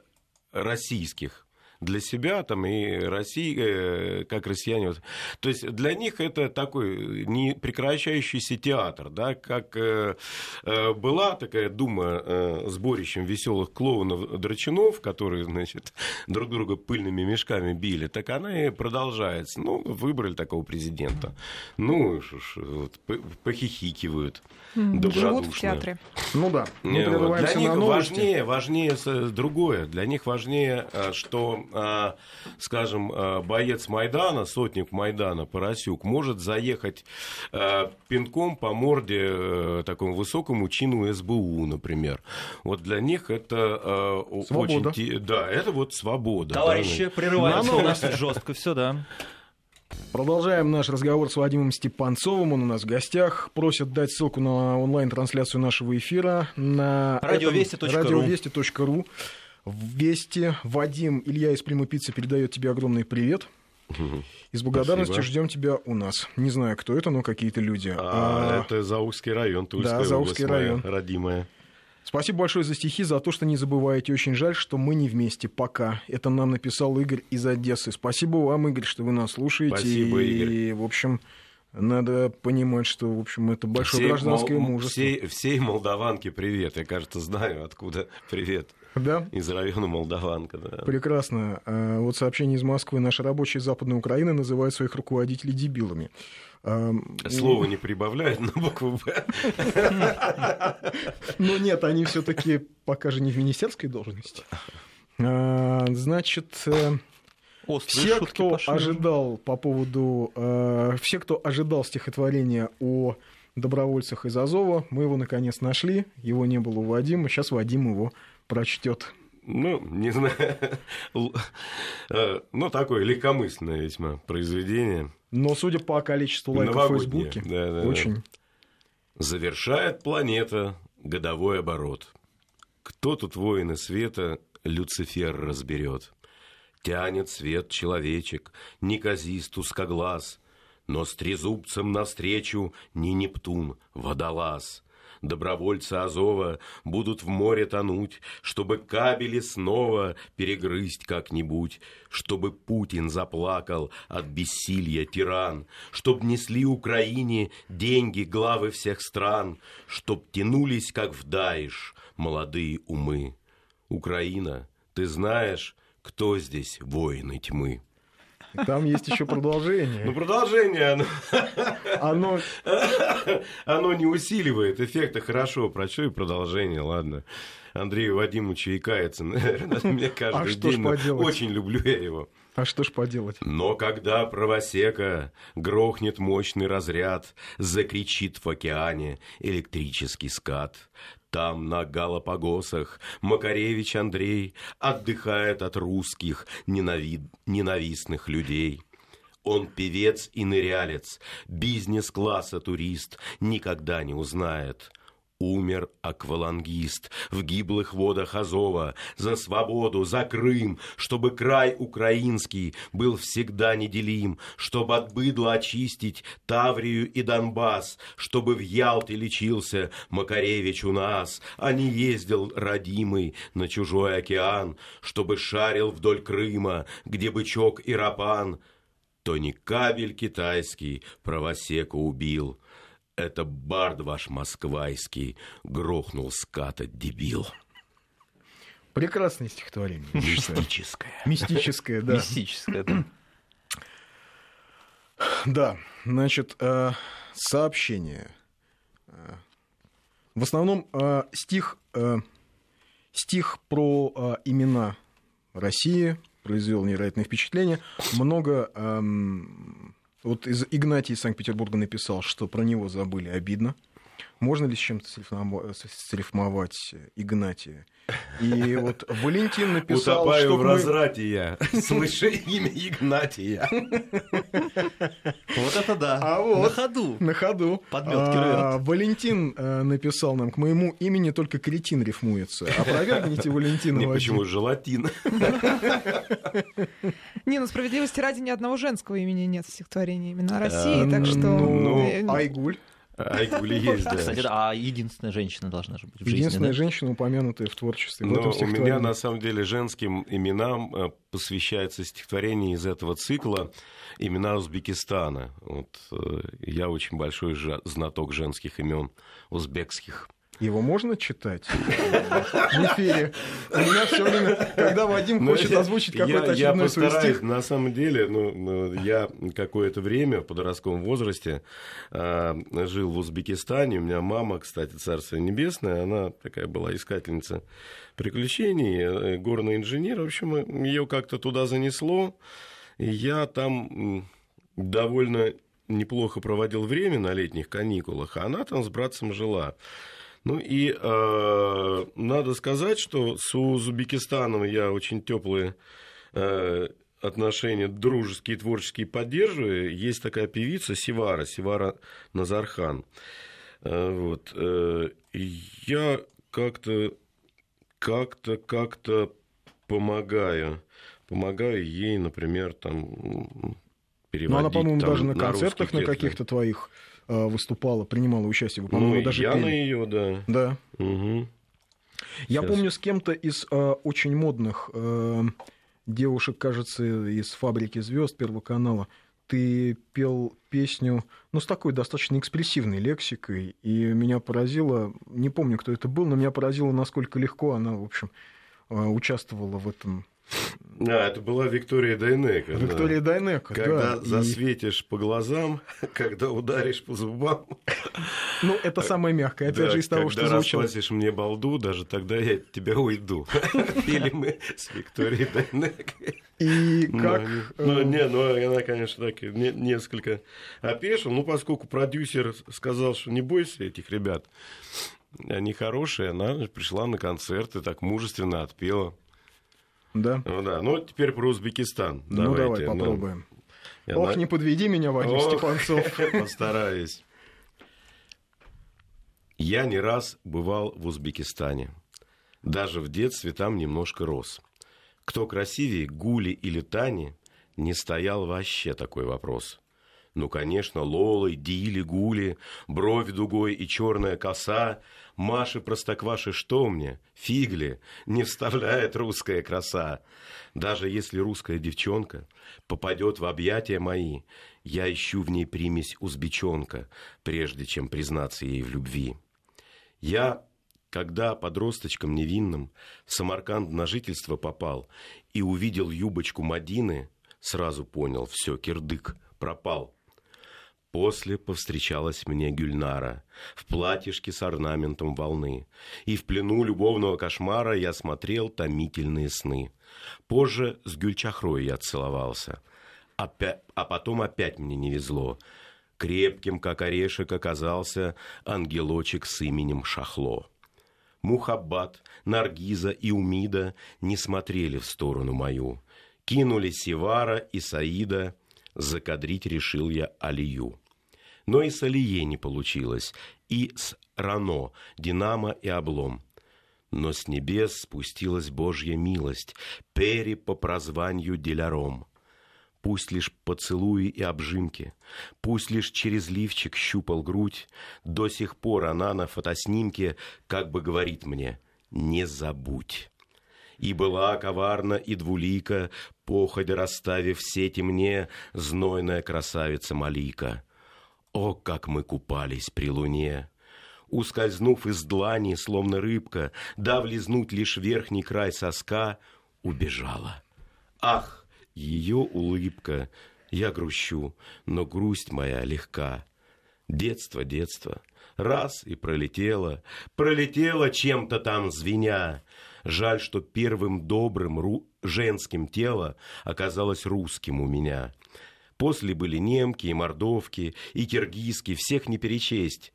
B: российских для себя там и России, э, как россияне. То есть для них это такой не прекращающийся театр, да, как э, э, была такая дума сборищем веселых клоунов драчунов, которые, значит, друг друга пыльными мешками били, так она и продолжается. Ну, выбрали такого президента. Ну, вот, похихикивают.
D: Живут в театре.
A: Ну да.
B: Не, для них важнее, важнее другое. Для них важнее, что скажем, а, боец Майдана, сотник Майдана, Поросюк, может заехать а, пинком по морде э, такому высокому чину СБУ, например. Вот для них это свобода. очень... Да, это вот свобода.
C: Товарищи, да, прерываются у нас жестко все, да.
A: Продолжаем наш разговор с Вадимом Степанцовым. Он у нас в гостях. Просят дать ссылку на онлайн-трансляцию нашего эфира на
C: радиовести.ру.
A: радиовести.ру. Вести. Вадим, Илья из Прима Пицца передает тебе огромный привет. И с благодарностью ждем тебя у нас. Не знаю, кто это, но какие-то люди.
B: А, а... Это Заузский район, Тульская да, Заузский область район. моя родимая.
A: Спасибо большое за стихи, за то, что не забываете. Очень жаль, что мы не вместе пока. Это нам написал Игорь из Одессы. Спасибо вам, Игорь, что вы нас слушаете.
B: Спасибо, Игорь.
A: И, в общем, надо понимать, что, в общем, это большое всей гражданское мол... мужество.
B: Всей, всей молдаванке привет. Я, кажется, знаю, откуда привет.
A: Да?
B: Из района Молдаванка, да.
A: Прекрасно. А, вот сообщение из Москвы. Наши рабочие Западной Украины называют своих руководителей дебилами.
B: Слово не прибавляет на букву «Б».
A: Ну нет, они все таки пока же не в министерской должности. А, значит, э, Острые все, кто пошли. ожидал по поводу... Э, все, кто ожидал стихотворения о добровольцах из Азова, мы его наконец нашли. Его не было у Вадима. Сейчас Вадим его прочтет.
B: Ну, не знаю. Э, ну, такое легкомысленное весьма произведение.
A: Но судя по количеству лайков в Фейсбуке, да, да, очень. Да.
B: Завершает планета годовой оборот. Кто тут воины света Люцифер разберет? Тянет свет человечек, неказист узкоглаз, Но с трезубцем навстречу не Нептун, водолаз. Добровольцы Азова будут в море тонуть, Чтобы кабели снова перегрызть как-нибудь, Чтобы Путин заплакал от бессилья тиран, Чтоб несли Украине деньги главы всех стран, Чтоб тянулись, как в Даиш, молодые умы. Украина, ты знаешь, кто здесь воины тьмы?
A: Там есть еще продолжение.
B: Ну, продолжение, оно... оно... оно не усиливает эффекта. Хорошо, прочу и продолжение, ладно. Андрею Вадимовичу икается, наверное, мне каждый а что день. Очень люблю я его.
A: А что ж поделать?
B: Но когда правосека грохнет мощный разряд, закричит в океане электрический скат, там, на Галапагосах, Макаревич Андрей отдыхает от русских ненавид... ненавистных людей. Он певец и нырялец, бизнес-класса турист, никогда не узнает – умер аквалангист в гиблых водах Азова за свободу, за Крым, чтобы край украинский был всегда неделим, чтобы от быдла очистить Таврию и Донбасс, чтобы в Ялте лечился Макаревич у нас, а не ездил родимый на чужой океан, чтобы шарил вдоль Крыма, где бычок и рапан, то не кабель китайский правосека убил, это бард ваш москвайский грохнул ската дебил.
A: Прекрасное стихотворение.
B: Мистическое.
A: Мистическое, да.
C: Мистическое, да.
A: Да, значит, э, сообщение. Э, в основном э, стих, стих про имена России произвел невероятное впечатление. Много эм, вот из Игнатий из Санкт-Петербурга написал, что про него забыли обидно. Можно ли с чем-то срифмовать Игнатия? И <laughs> вот Валентин написал,
B: Утопаю
A: что
B: в мы... разрате я, <laughs> слыша имя Игнатия.
C: Вот это да,
A: а вот, на ходу. На ходу.
C: Подметки а,
A: Валентин э, написал нам, к моему имени только кретин рифмуется. Опровергните <laughs> Валентина.
B: Не, почему желатин?
D: Не, ну справедливости ради ни одного женского имени нет в стихотворении именно России, так что... Ну,
A: Айгуль.
B: Айгули есть, да.
C: Кстати, а единственная женщина должна же быть в жизни,
A: Единственная
C: да?
A: женщина, упомянутая в творчестве. в
B: Но
A: этом
B: у меня, на самом деле, женским именам э, посвящается стихотворение из этого цикла «Имена Узбекистана». Вот, э, я очень большой знаток женских имен узбекских.
A: Его можно читать в эфире? У меня все время, когда Вадим
B: Ну,
A: хочет озвучить какой-то очередной свой стих,
B: На самом деле, ну, ну, я какое-то время в подростковом возрасте э, жил в Узбекистане. У меня мама, кстати, Царство Небесное, она такая была искательница приключений, э, горный инженер. В общем, ее как-то туда занесло. И я там довольно неплохо проводил время на летних каникулах, а она там с братцем жила. Ну и э, надо сказать, что с Узбекистаном я очень теплые э, отношения дружеские, творческие поддерживаю. Есть такая певица Сивара, Сивара Назархан. Э, вот, э, я как-то, как-то, как-то помогаю, помогаю ей, например, там переводить.
A: Ну, она, по-моему, даже на
B: русский
A: концертах на каких-то твоих выступала, принимала участие. Вы,
B: Ну,
A: по-моему,
B: и
A: даже
B: я
A: пели.
B: на ее, да.
A: Да.
B: Мгм.
A: Я
B: Сейчас.
A: помню с кем-то из э, очень модных э, девушек, кажется, из «Фабрики звезд Первого канала, ты пел песню, ну, с такой достаточно экспрессивной лексикой, и меня поразило, не помню, кто это был, но меня поразило, насколько легко она, в общем, э, участвовала в этом.
B: А, это была Виктория Дайнека. да.
A: Виктория Дайнека,
B: Когда
A: да. и-
B: засветишь по глазам, <laughs> когда ударишь по зубам.
A: ну, это самое мягкое, опять
B: Да,
A: же, из того, что
B: когда
A: звучало.
B: расплатишь мне балду, даже тогда я от тебя уйду. <laughs> Пели мы с Викторией Дайнек.
A: И как...
B: Ну,
A: э,
B: не, ну, она, конечно, так и не- несколько опешила. Ну, поскольку продюсер сказал, что не бойся этих ребят, они хорошие, она пришла на концерт и так мужественно отпела.
A: Да.
B: Ну да, ну теперь про Узбекистан.
A: Ну, давай
B: Давайте, ну,
A: попробуем.
B: я
A: Ох,
B: на-
A: не подведи меня, Вадим
B: Ох,
A: Степанцов. <laughs>
B: Постараюсь. Я не раз бывал в Узбекистане. Даже в детстве там немножко рос. Кто красивее, Гули или Тани, не стоял вообще такой вопрос. Ну, конечно, Лолы, Дили, Гули, бровь дугой и черная коса, Маши Простокваши что мне? Фигли, не вставляет русская краса. Даже если русская девчонка попадет в объятия мои, я ищу в ней примесь узбечонка, прежде чем признаться ей в любви. Я, когда подросточком невинным в Самарканд на жительство попал и увидел юбочку Мадины, сразу понял, все, кирдык, пропал. После повстречалась мне Гюльнара в платьишке с орнаментом волны, и в плену любовного кошмара я смотрел томительные сны. Позже с Гюльчахрой я целовался, опя- а потом опять мне не везло. Крепким, как орешек, оказался ангелочек с именем Шахло. Мухаббат, Наргиза и Умида не смотрели в сторону мою. Кинули Севара и Саида, закадрить решил я Алию. Но и с Алие не получилось, и с Рано, Динамо и Облом. Но с небес спустилась Божья милость, Пери по прозванию Деляром. Пусть лишь поцелуи и обжимки, пусть лишь через лифчик щупал грудь, до сих пор она на фотоснимке как бы говорит мне «не забудь». И была коварна и двулика, походя расставив сети мне, знойная красавица Малика. О, как мы купались при луне! Ускользнув из длани, словно рыбка, дав лизнуть лишь верхний край соска, убежала. Ах, ее улыбка! Я грущу, но грусть моя легка. Детство, детство, раз и пролетело, пролетело чем-то там звеня. Жаль, что первым добрым ру- женским тело оказалось русским у меня. После были немки и мордовки, и киргизки, всех не перечесть.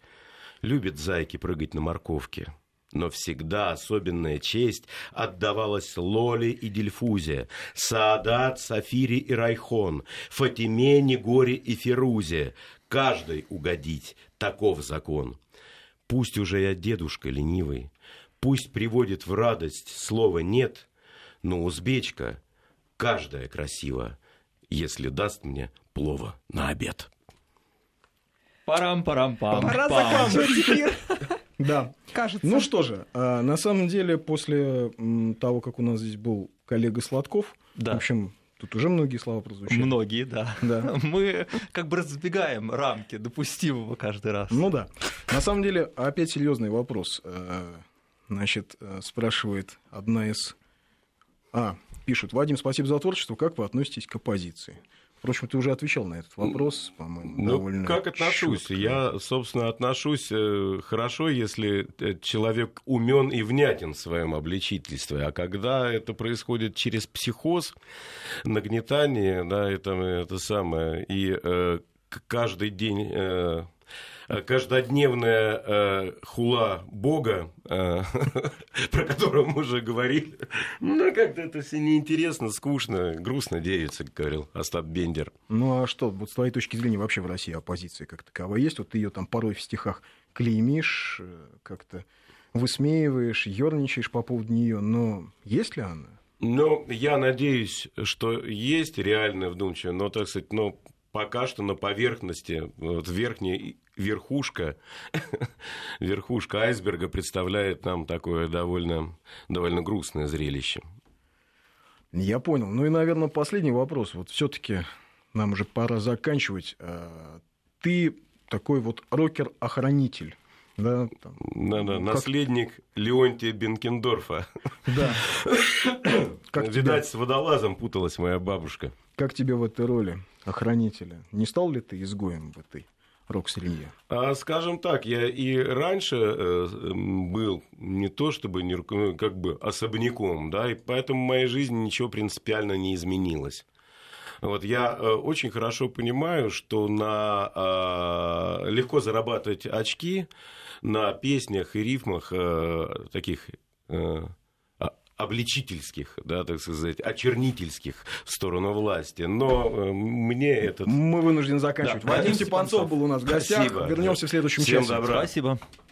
B: Любят зайки прыгать на морковке. Но всегда особенная честь отдавалась Лоле и Дильфузе, Саадат, Сафире и Райхон, Фатиме, Негоре и Ферузе. Каждой угодить, таков закон. Пусть уже я дедушка ленивый, пусть приводит в радость слово «нет», но узбечка каждая красива, если даст мне плова на обед.
C: Парам-парам-пам.
D: Пора заканчивать эфир.
A: Да.
D: Кажется.
A: Ну что же, а, на самом деле, после того, как у нас здесь был коллега Сладков,
C: Да.
A: в общем, тут уже многие слова прозвучали.
C: Многие, да.
A: Да. <laughs>
C: Мы как бы разбегаем рамки допустимого каждый раз.
A: Ну да. На самом деле, опять серьезный вопрос. Э, Значит, э, спрашивает одна из... А, пишут. Вадим, спасибо за творчество. Как вы относитесь к оппозиции? Впрочем, ты уже отвечал на этот вопрос, по-моему,
B: Ну,
A: довольно
B: как отношусь?
A: чётко.
B: Я, собственно, отношусь э, хорошо, если э, человек умен и внятен в своем обличительстве. А когда это происходит через психоз, нагнетание, да, это, это самое, и э, каждый день... э, Каждодневная э, хула Бога, э, <laughs> про которого мы уже говорили, ну, как-то это все неинтересно, скучно, грустно как говорил Остап Бендер.
A: Ну а что, вот с твоей точки зрения вообще в России оппозиция как таковая есть? Вот ты ее там порой в стихах клеймишь, э, как-то высмеиваешь, ерничаешь по поводу нее, но есть ли она?
B: Ну, я надеюсь, что есть реальная вдумчивая, но, так сказать, но пока что на поверхности, вот верхняя верхушка, <laughs> верхушка айсберга представляет нам такое довольно, довольно грустное зрелище.
A: Я понял. Ну и, наверное, последний вопрос. Вот все-таки нам уже пора заканчивать. А, Ты такой вот рокер-охранитель. Да, там,
B: Да-да,
A: Как-
B: наследник Леонтия Бенкендорфа.
A: да. <coughs> Как
B: Видать, с водолазом путалась моя бабушка.
A: Как тебе в этой роли охранителя? Не стал ли ты изгоем в этой рок-среде?
B: А, скажем так, я и раньше э, был не то чтобы не, ну, как бы особняком, да, и поэтому в моей жизни ничего принципиально не изменилось. Вот я э, очень хорошо понимаю, что на а, легко зарабатывать очки на песнях и рифмах э, таких э, обличительских, да, так сказать, очернительских в сторону власти. Но э, мне этот
A: Мы вынуждены заканчивать.
C: Да,
A: Вадим
C: Степанцов
A: был у нас в гостях.
B: Спасибо.
A: Вернемся в следующем
B: Всем
A: часе.
B: добра.
C: Спасибо.